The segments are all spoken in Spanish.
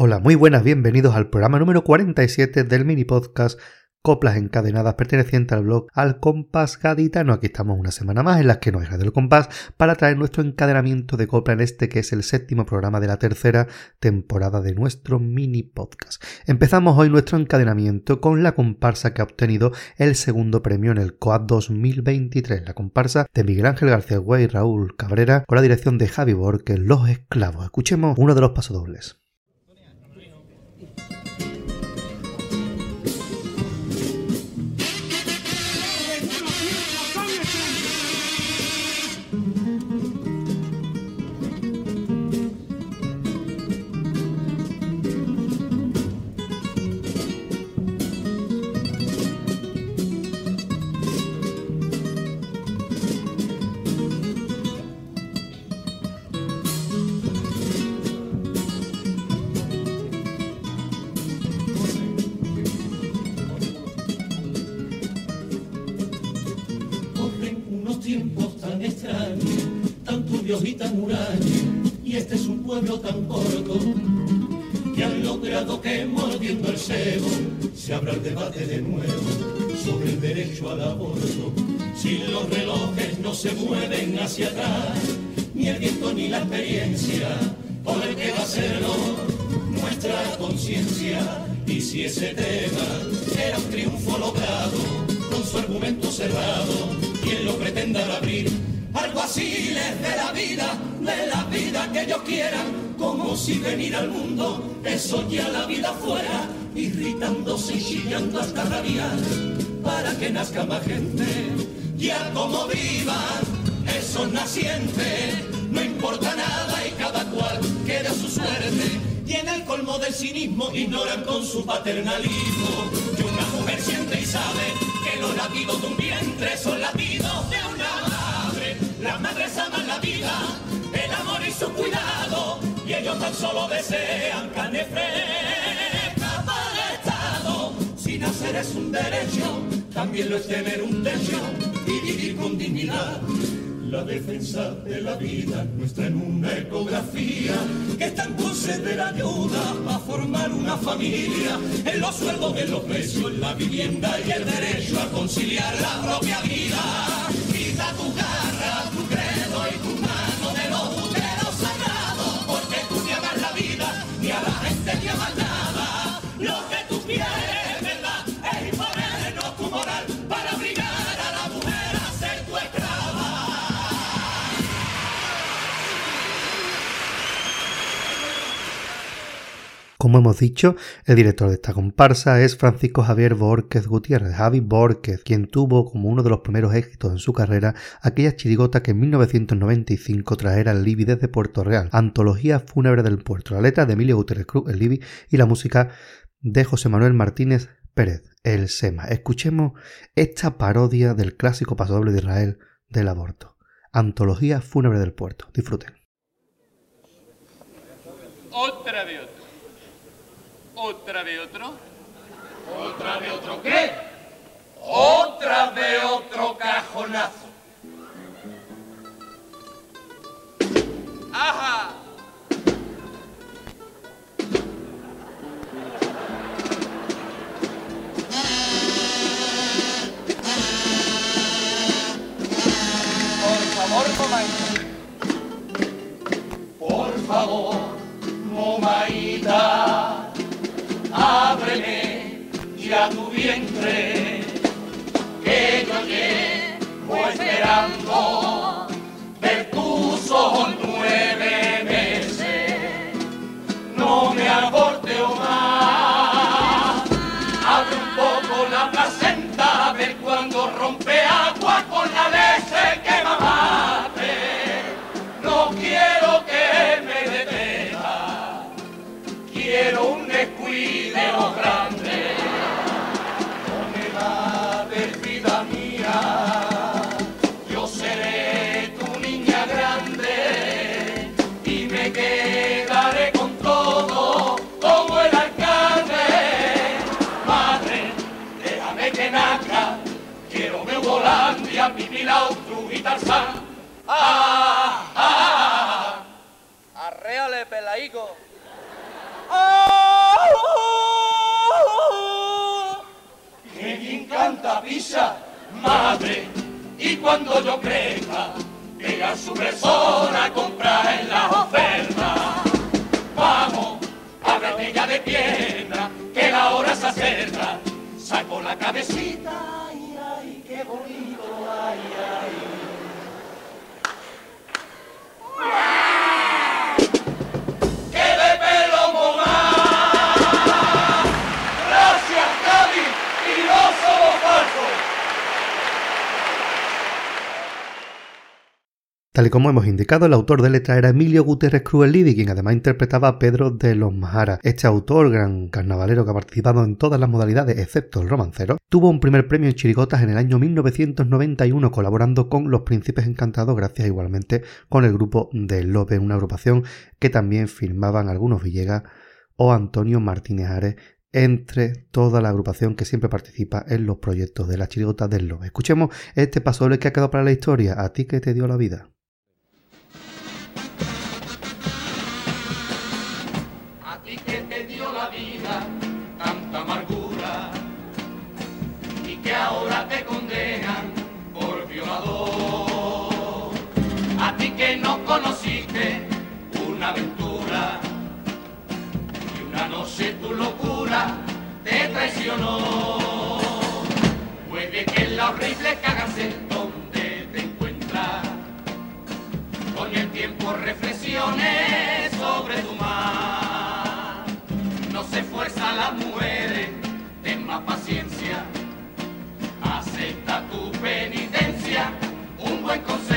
Hola, muy buenas, bienvenidos al programa número 47 del mini podcast Coplas encadenadas pertenecientes al blog Al Compás Gaditano. Aquí estamos una semana más en las que no es del compás para traer nuestro encadenamiento de copla en este que es el séptimo programa de la tercera temporada de nuestro mini podcast. Empezamos hoy nuestro encadenamiento con la comparsa que ha obtenido el segundo premio en el COAD 2023, la comparsa de Miguel Ángel García Güey y Raúl Cabrera con la dirección de Javi Borges, Los Esclavos. Escuchemos uno de los pasodobles. Pueblo tan corto, que han logrado que mordiendo el cebo se abra el debate de nuevo sobre el derecho al aborto. Si los relojes no se mueven hacia atrás, ni el viento ni la experiencia, por el que va a serlo nuestra conciencia. Y si ese tema era un triunfo logrado, con su argumento cerrado, quien lo pretenda abrir algo así les de la vida, de la vida que ellos quieran, como si venir al mundo eso ya la vida fuera, irritándose y chillando hasta rabiar, para que nazca más gente, ya como vivan esos nacientes, no importa nada y cada cual queda su suerte. Y en el colmo del cinismo ignoran con su paternalismo que una mujer siente y sabe que los latidos de un vientre son latidos de una las madres aman la vida, el amor y su cuidado, y ellos tan solo desean carne fresca para el Estado. Si nacer es un derecho, también lo es tener un techo y vivir con dignidad. La defensa de la vida nuestra en una ecografía que está en conceder ayuda a formar una familia en los sueldos, en los precios, en la vivienda y el derecho a conciliar la propia vida. Como hemos dicho, el director de esta comparsa es Francisco Javier Borquez Gutiérrez, Javi Borquez, quien tuvo como uno de los primeros éxitos en su carrera aquella chirigota que en 1995 traera el Libby desde Puerto Real, Antología Fúnebre del Puerto, la letra de Emilio Gutiérrez Cruz, el Libby, y la música de José Manuel Martínez Pérez, el SEMA. Escuchemos esta parodia del clásico pasodoble de Israel del aborto. Antología Fúnebre del Puerto. Disfruten. Otra. Otra de otro. ¿Otra de otro qué? Otra de otro cajonazo. ¡Ajá! Outru y Tarzán. Ah, ah, ah. Arréale, pelaico. Que bien canta pisa, madre, y cuando yo crezca, llega su persona a comprar en las ofertas. Vamos, ábrete ya de pierna, que la hora se acerca. Saco la cabecita, como hemos indicado, el autor de letra era Emilio Gutiérrez Cruz Lidi, quien además interpretaba a Pedro de los Majara. Este autor, gran carnavalero que ha participado en todas las modalidades excepto el romancero, tuvo un primer premio en chirigotas en el año 1991 colaborando con Los Príncipes Encantados, gracias igualmente con el grupo de Lope, una agrupación que también firmaban algunos Villegas o Antonio Martínez Ares entre toda la agrupación que siempre participa en los proyectos de la chirigota del Lobe. Escuchemos este pasoble que ha quedado para la historia, a ti que te dio la vida. Traicionó. Puede que la horrible cárcel donde te encuentras con el tiempo reflexiones sobre tu mar. No se fuerza las mujeres, ten más paciencia. Acepta tu penitencia, un buen consejo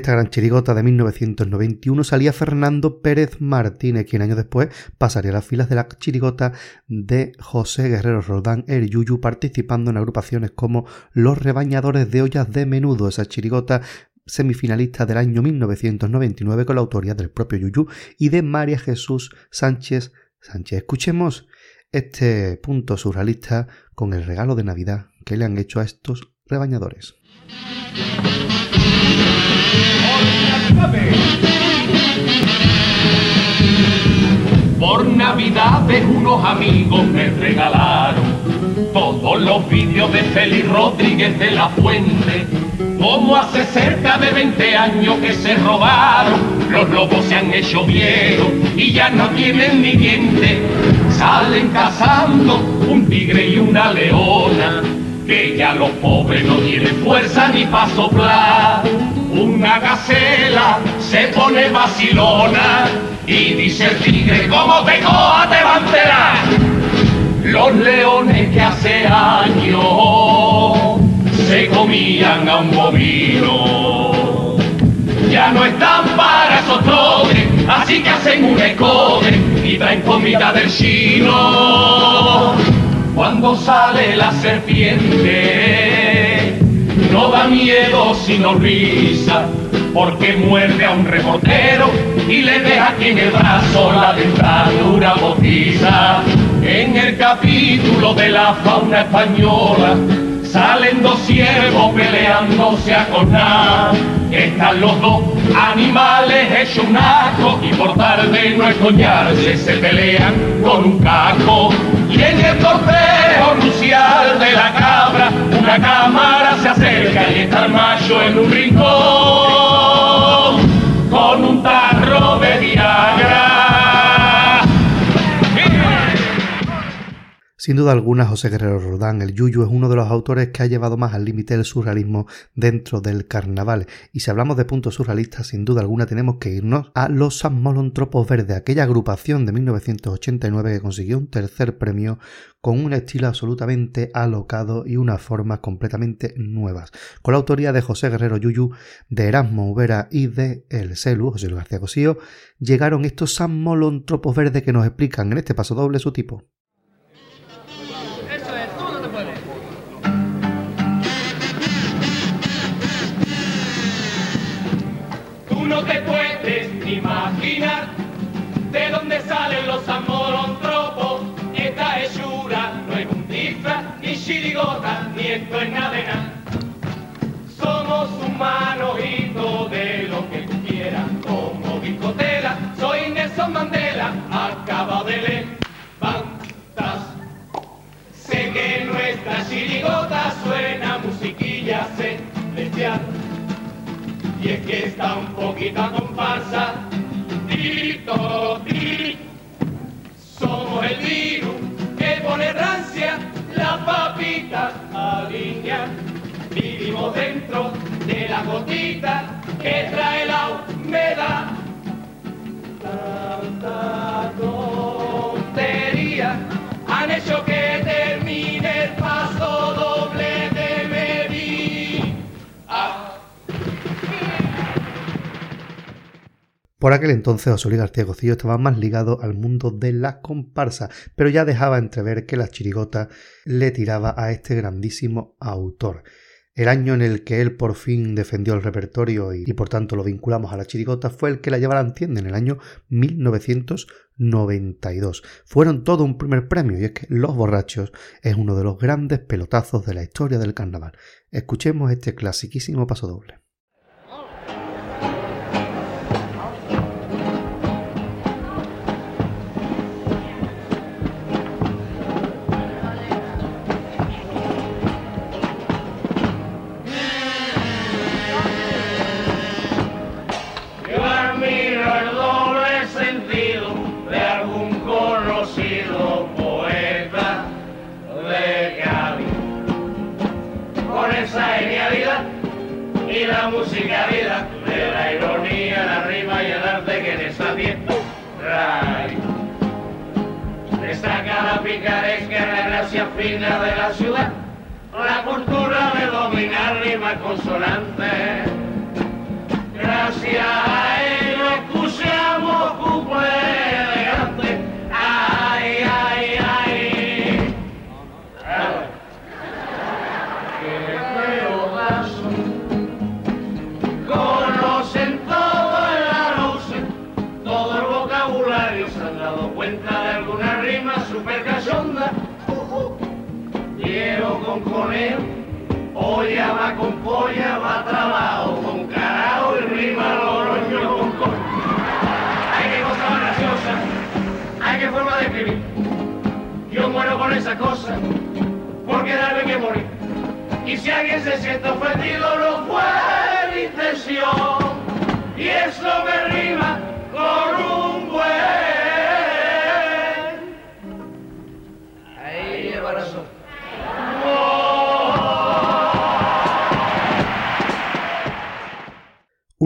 esta gran chirigota de 1991 salía Fernando Pérez Martínez, quien años después pasaría a las filas de la chirigota de José Guerrero Roldán El Yuyu, participando en agrupaciones como Los Rebañadores de Ollas de Menudo, esa chirigota semifinalista del año 1999 con la autoría del propio Yuyu y de María Jesús Sánchez Sánchez. Escuchemos este punto surrealista con el regalo de Navidad que le han hecho a estos rebañadores. Por Navidades unos amigos me regalaron todos los vídeos de Félix Rodríguez de la Fuente. Como hace cerca de 20 años que se robaron, los lobos se han hecho viejos y ya no tienen ni dientes. Salen cazando un tigre y una leona, que ya los pobres no tienen fuerza ni para soplar. Una gacela se pone vacilona y dice el tigre, como te coja te va a enterar. Los leones que hace años se comían a un bovino ya no están para esos trotes, así que hacen un escote y traen comida del chino. Cuando sale la serpiente, no da miedo sino risa, porque muerde a un reportero y le deja aquí en el brazo la dentadura botiza. En el capítulo de la fauna española, Salen dos ciervos peleándose a cornar. Están los dos animales hechos un asco y por tal de no escoñarse se pelean con un casco. Y en el cortejo nupcial de la cabra, una cámara se acerca y está el macho en un rincón con un tarro Sin duda alguna, José Guerrero Rodán, el Yuyu, es uno de los autores que ha llevado más al límite el surrealismo dentro del carnaval. Y si hablamos de puntos surrealistas, sin duda alguna tenemos que irnos a los Molóntropos Verdes, aquella agrupación de 1989 que consiguió un tercer premio con un estilo absolutamente alocado y unas formas completamente nuevas. Con la autoría de José Guerrero Yuyu, de Erasmo Ubera y de El Celu, José García Cosío, llegaron estos Molóntropos Verdes que nos explican en este paso doble su tipo. No te puedes imaginar de dónde salen los amorontropos. Esta hechura no es un disfraz, ni chirigota, ni esto es nada Somos humanos y todo de lo que tú quieras, como discotela. Soy Nelson Mandela, acabo de levantar. Sé que nuestra chirigota suena musiquilla celestial. Y es que está un poquito a comparsa, tito, Somos el virus que pone rancia la papita línea. Vivimos dentro de la gotita que trae la humedad. Por aquel entonces José García Cocillo estaba más ligado al mundo de la comparsa, pero ya dejaba entrever que la chirigota le tiraba a este grandísimo autor. El año en el que él por fin defendió el repertorio y, por tanto lo vinculamos a la chirigota fue el que la llevaba a en el año 1992. Fueron todo un primer premio y es que Los Borrachos es uno de los grandes pelotazos de la historia del carnaval. Escuchemos este clasiquísimo paso doble. Música vida, de la ironía, la rima y el arte que en esta fiesta trae. Destaca la picaresca, la gracia fina de la ciudad, la cultura de dominar rimas consonantes. Gracias con polla, va trabajo con carajo y rima loroño con coño. Hay que cosa graciosa, hay que forma de escribir. Yo muero con esa cosa, porque debe que morir. Y si alguien se siente ofendido, no fue mi intención. Y eso me rima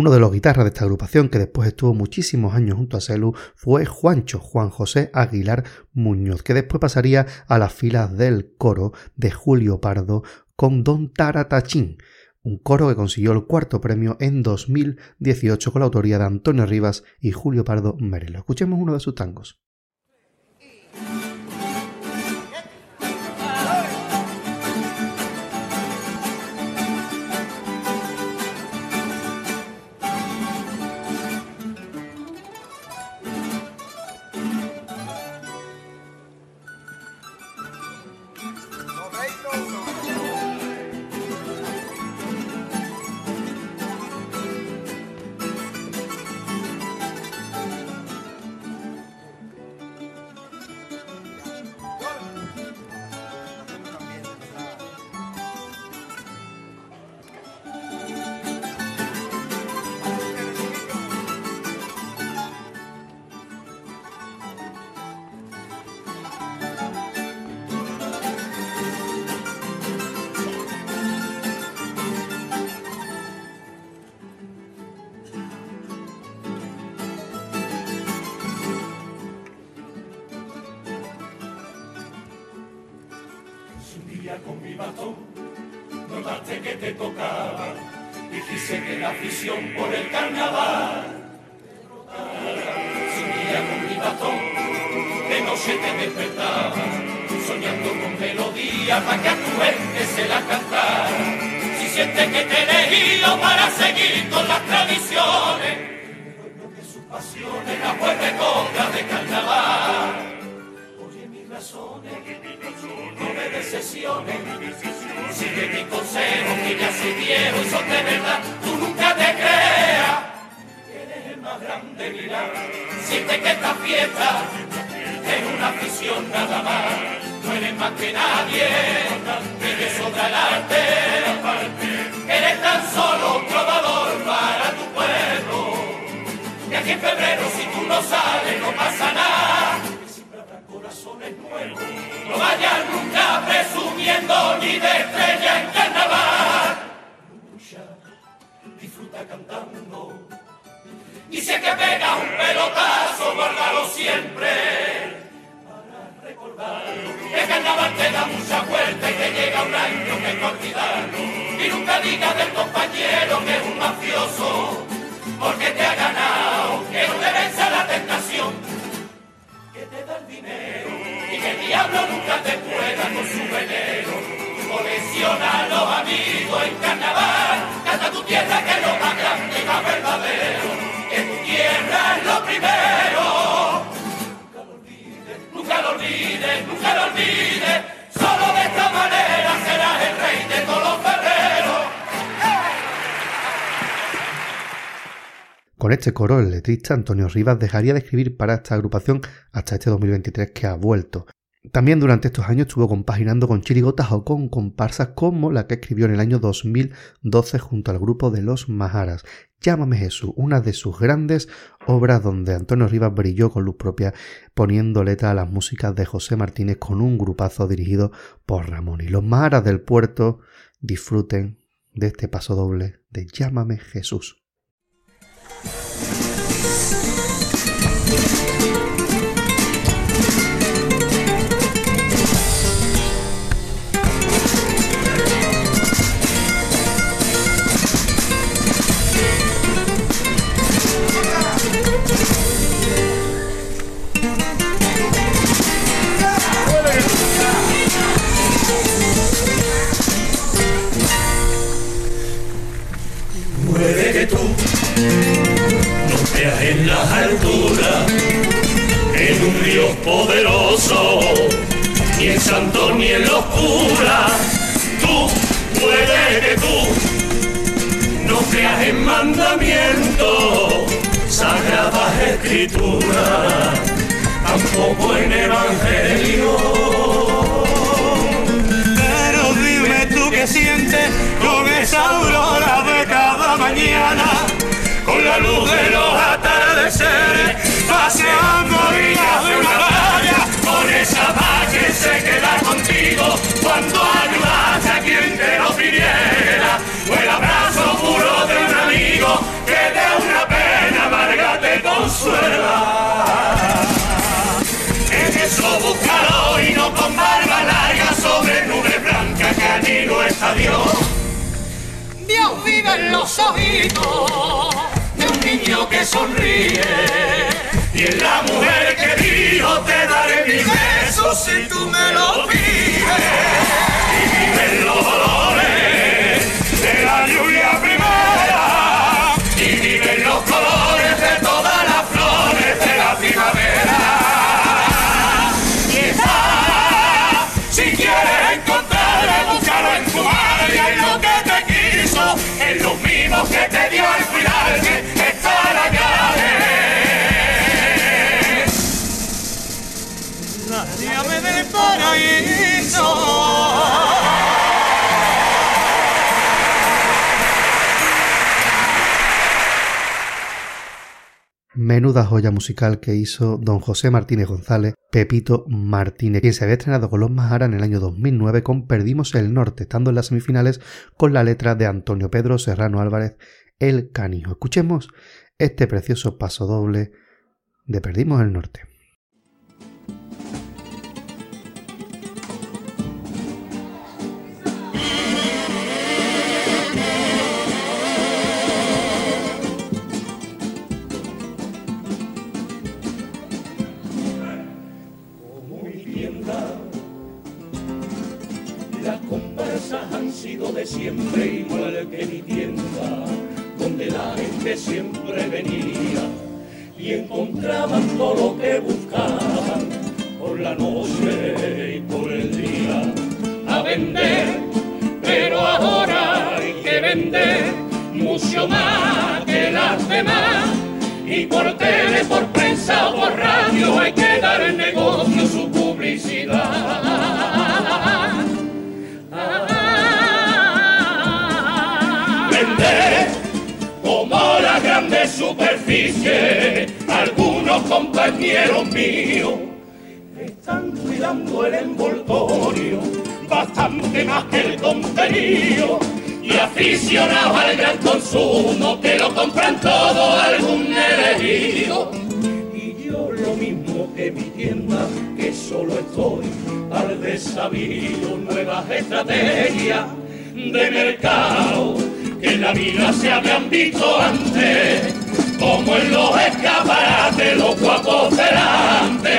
Uno de los guitarras de esta agrupación, que después estuvo muchísimos años junto a Celu, fue Juancho, Juan José Aguilar Muñoz, que después pasaría a las filas del coro de Julio Pardo con Don Taratachín, un coro que consiguió el cuarto premio en 2018 con la autoría de Antonio Rivas y Julio Pardo Merelo. Escuchemos uno de sus tangos. Tocaba, dijiste que la afición por el carnaval Seguía con mi bastón, de noche te despertaba, soñando con melodía para que a tu gente se la cantara. Si sientes que te elegido para seguir con las tradiciones, que sus pasiones la vuelve contra de carnaval. Oye mis razones, no me decepciones, sigue mi consejo que ya se dieron y son de verdad, tú nunca te creas más grande mirar. Siente que esta fiesta es una afición nada más. No eres más que nadie, que sobra el arte. Eres tan solo un trovador para tu pueblo. Y aquí en febrero si tú no sales no pasa nada. Siempre habrá corazones nuevos. No vayas nunca presumiendo ni de estrella en carnaval. Lucha, disfruta cantando y si es que pega un pelotazo, guárdalo siempre. Para recordar que el carnaval te da mucha vuelta y te llega un año que no olvidarlo. Y nunca digas del compañero que es un mafioso, porque te ha ganado, que no te venza la tentación, que te da el dinero diablo nunca te pueda con su veneno. Colecciona los amigos en carnaval, canta tu tierra que es lo más grande y más verdadero tierra es lo primero. Nunca lo olvides, nunca lo olvides, nunca lo olvides. Solo de esta manera serás el rey de todos los ferreros. Con este coro, el letrista Antonio Rivas dejaría de escribir para esta agrupación hasta este 2023 que ha vuelto. También durante estos años estuvo compaginando con chirigotas o con comparsas como la que escribió en el año 2012 junto al grupo de los Maharas. Llámame Jesús, una de sus grandes obras donde Antonio Rivas brilló con luz propia poniendo letra a las músicas de José Martínez con un grupazo dirigido por Ramón. Y los Maharas del puerto disfruten de este paso doble de Llámame Jesús. En las alturas, en un río poderoso, ni en santo ni en locura, tú puedes que tú no creas en mandamiento, sagradas escrituras, tampoco en evangelio. Sientes con esa aurora de cada mañana con la luz de los atardeceres, paseando orillas de una playa, con esa que se queda contigo cuando ayudas a quien te lo pidiera, o el abrazo puro de un amigo que de una pena amarga te consuela. En eso búscalo y no con barba larga sobre nube blanca que allí no está Dios. Dios vive en los ojitos niño que sonríe. Y en la mujer que dijo te daré mi beso si tú me lo pides y viven los dolores de la lluvia primera. Y viven los colores de todas las flores de la primavera. Y está si quieres encontrarle búscalo en tu madre y en lo que te quiso en los mismos que te dio al cuidarte Menuda joya musical que hizo don José Martínez González, Pepito Martínez, quien se había estrenado con los Majara en el año 2009 con Perdimos el Norte, estando en las semifinales con la letra de Antonio Pedro Serrano Álvarez, el Canijo. Escuchemos este precioso paso doble de Perdimos el Norte. Las conversas han sido de siempre igual que mi tienda donde la gente siempre venía y encontraban todo lo que buscaban por la noche y por el día a vender, pero ahora hay que vender mucho más que las demás y por tele, por prensa o por radio hay que dar el negocio su publicidad. Grande superficie, algunos compañeros míos están cuidando el envoltorio bastante más que el contenido y aficionados al gran consumo que lo compran todo algún elegido. Y yo lo mismo que mi tienda, que solo estoy al desabido nuevas estrategias de mercado en la vida se habían visto antes, como en los escaparates los guapos delante,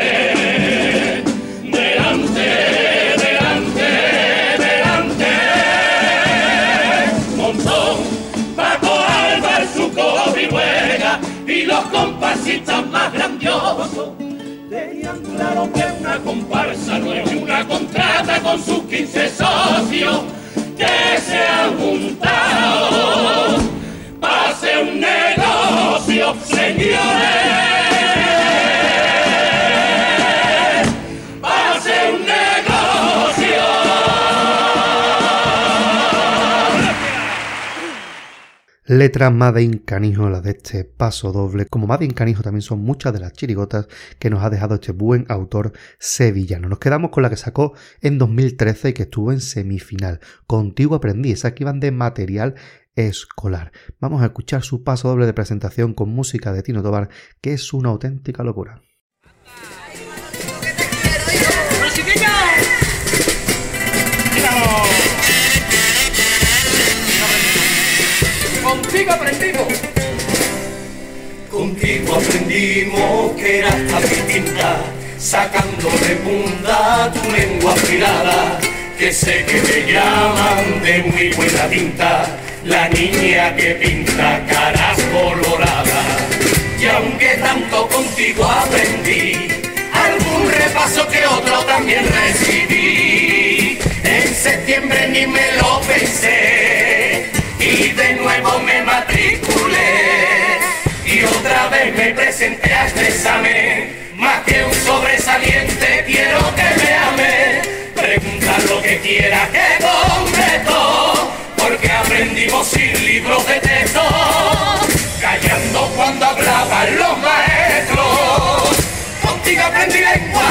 delante, delante, delante. Montón, Paco Álvarez, su Viruega y los compasistas más grandiosos. Tenían claro que una comparsa no es una contrata con sus 15 socios Letra Made Canijo, la de este paso doble. Como Made Canijo también son muchas de las chirigotas que nos ha dejado este buen autor sevillano. Nos quedamos con la que sacó en 2013 y que estuvo en semifinal. Contigo aprendí, esa que iban de material escolar. Vamos a escuchar su paso doble de presentación con música de Tino Tobar, que es una auténtica locura. Contigo aprendimos. Contigo aprendimos que eras tan distinta, sacando de punta tu lengua afilada, que sé que te llaman de muy buena tinta, la niña que pinta caras coloradas. Y aunque tanto contigo aprendí, algún repaso que otro también recibí, en septiembre ni me lo pensé y de nuevo me matriculé y otra vez me presenté a este examen. Más que un sobresaliente quiero que me ame. Pregunta lo que quiera que completo, porque aprendimos sin libros de texto, callando cuando hablaban los maestros. Contigo aprendí lengua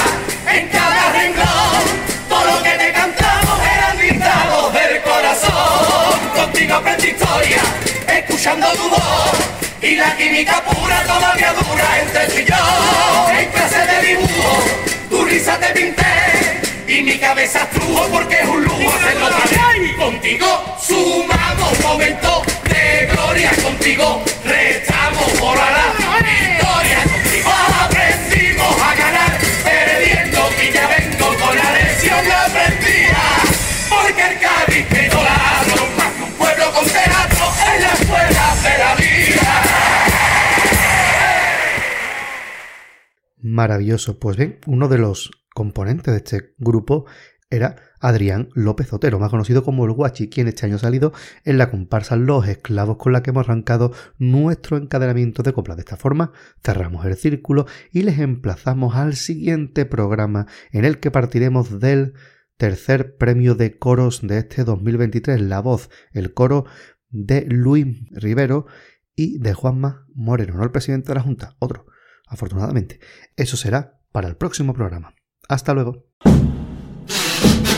en cada renglón, todo lo que te cantamos eran dictados del corazón. Contigo aprendí historia, escuchando tu voz. Y la química pura todavía dura entre tú y yo. En clase de dibujo, tu risa te pinté. Y mi cabeza estrujo porque es un lujo hacerlo también. Contigo sumamos momentos de gloria. Contigo restamos por la victoria. Contigo aprendimos a ganar, perdiendo y ya vengo con la lección aprendida. Porque el Cádiz quedó ladro, más que un pueblo con teatro en la escuela de la vida. Maravilloso. Pues bien, uno de los componentes de este grupo era Adrián López Otero, más conocido como el Guachi, quien este año ha salido en la comparsa Los Esclavos, con la que hemos arrancado nuestro encadenamiento de coplas. De esta forma, cerramos el círculo y les emplazamos al siguiente programa en el que partiremos del tercer premio de coros de este 2023, La Voz, el coro de Luis Rivero y de Juanma Moreno, no el presidente de la Junta, otro, afortunadamente. Eso será para el próximo programa. Hasta luego. Thank you.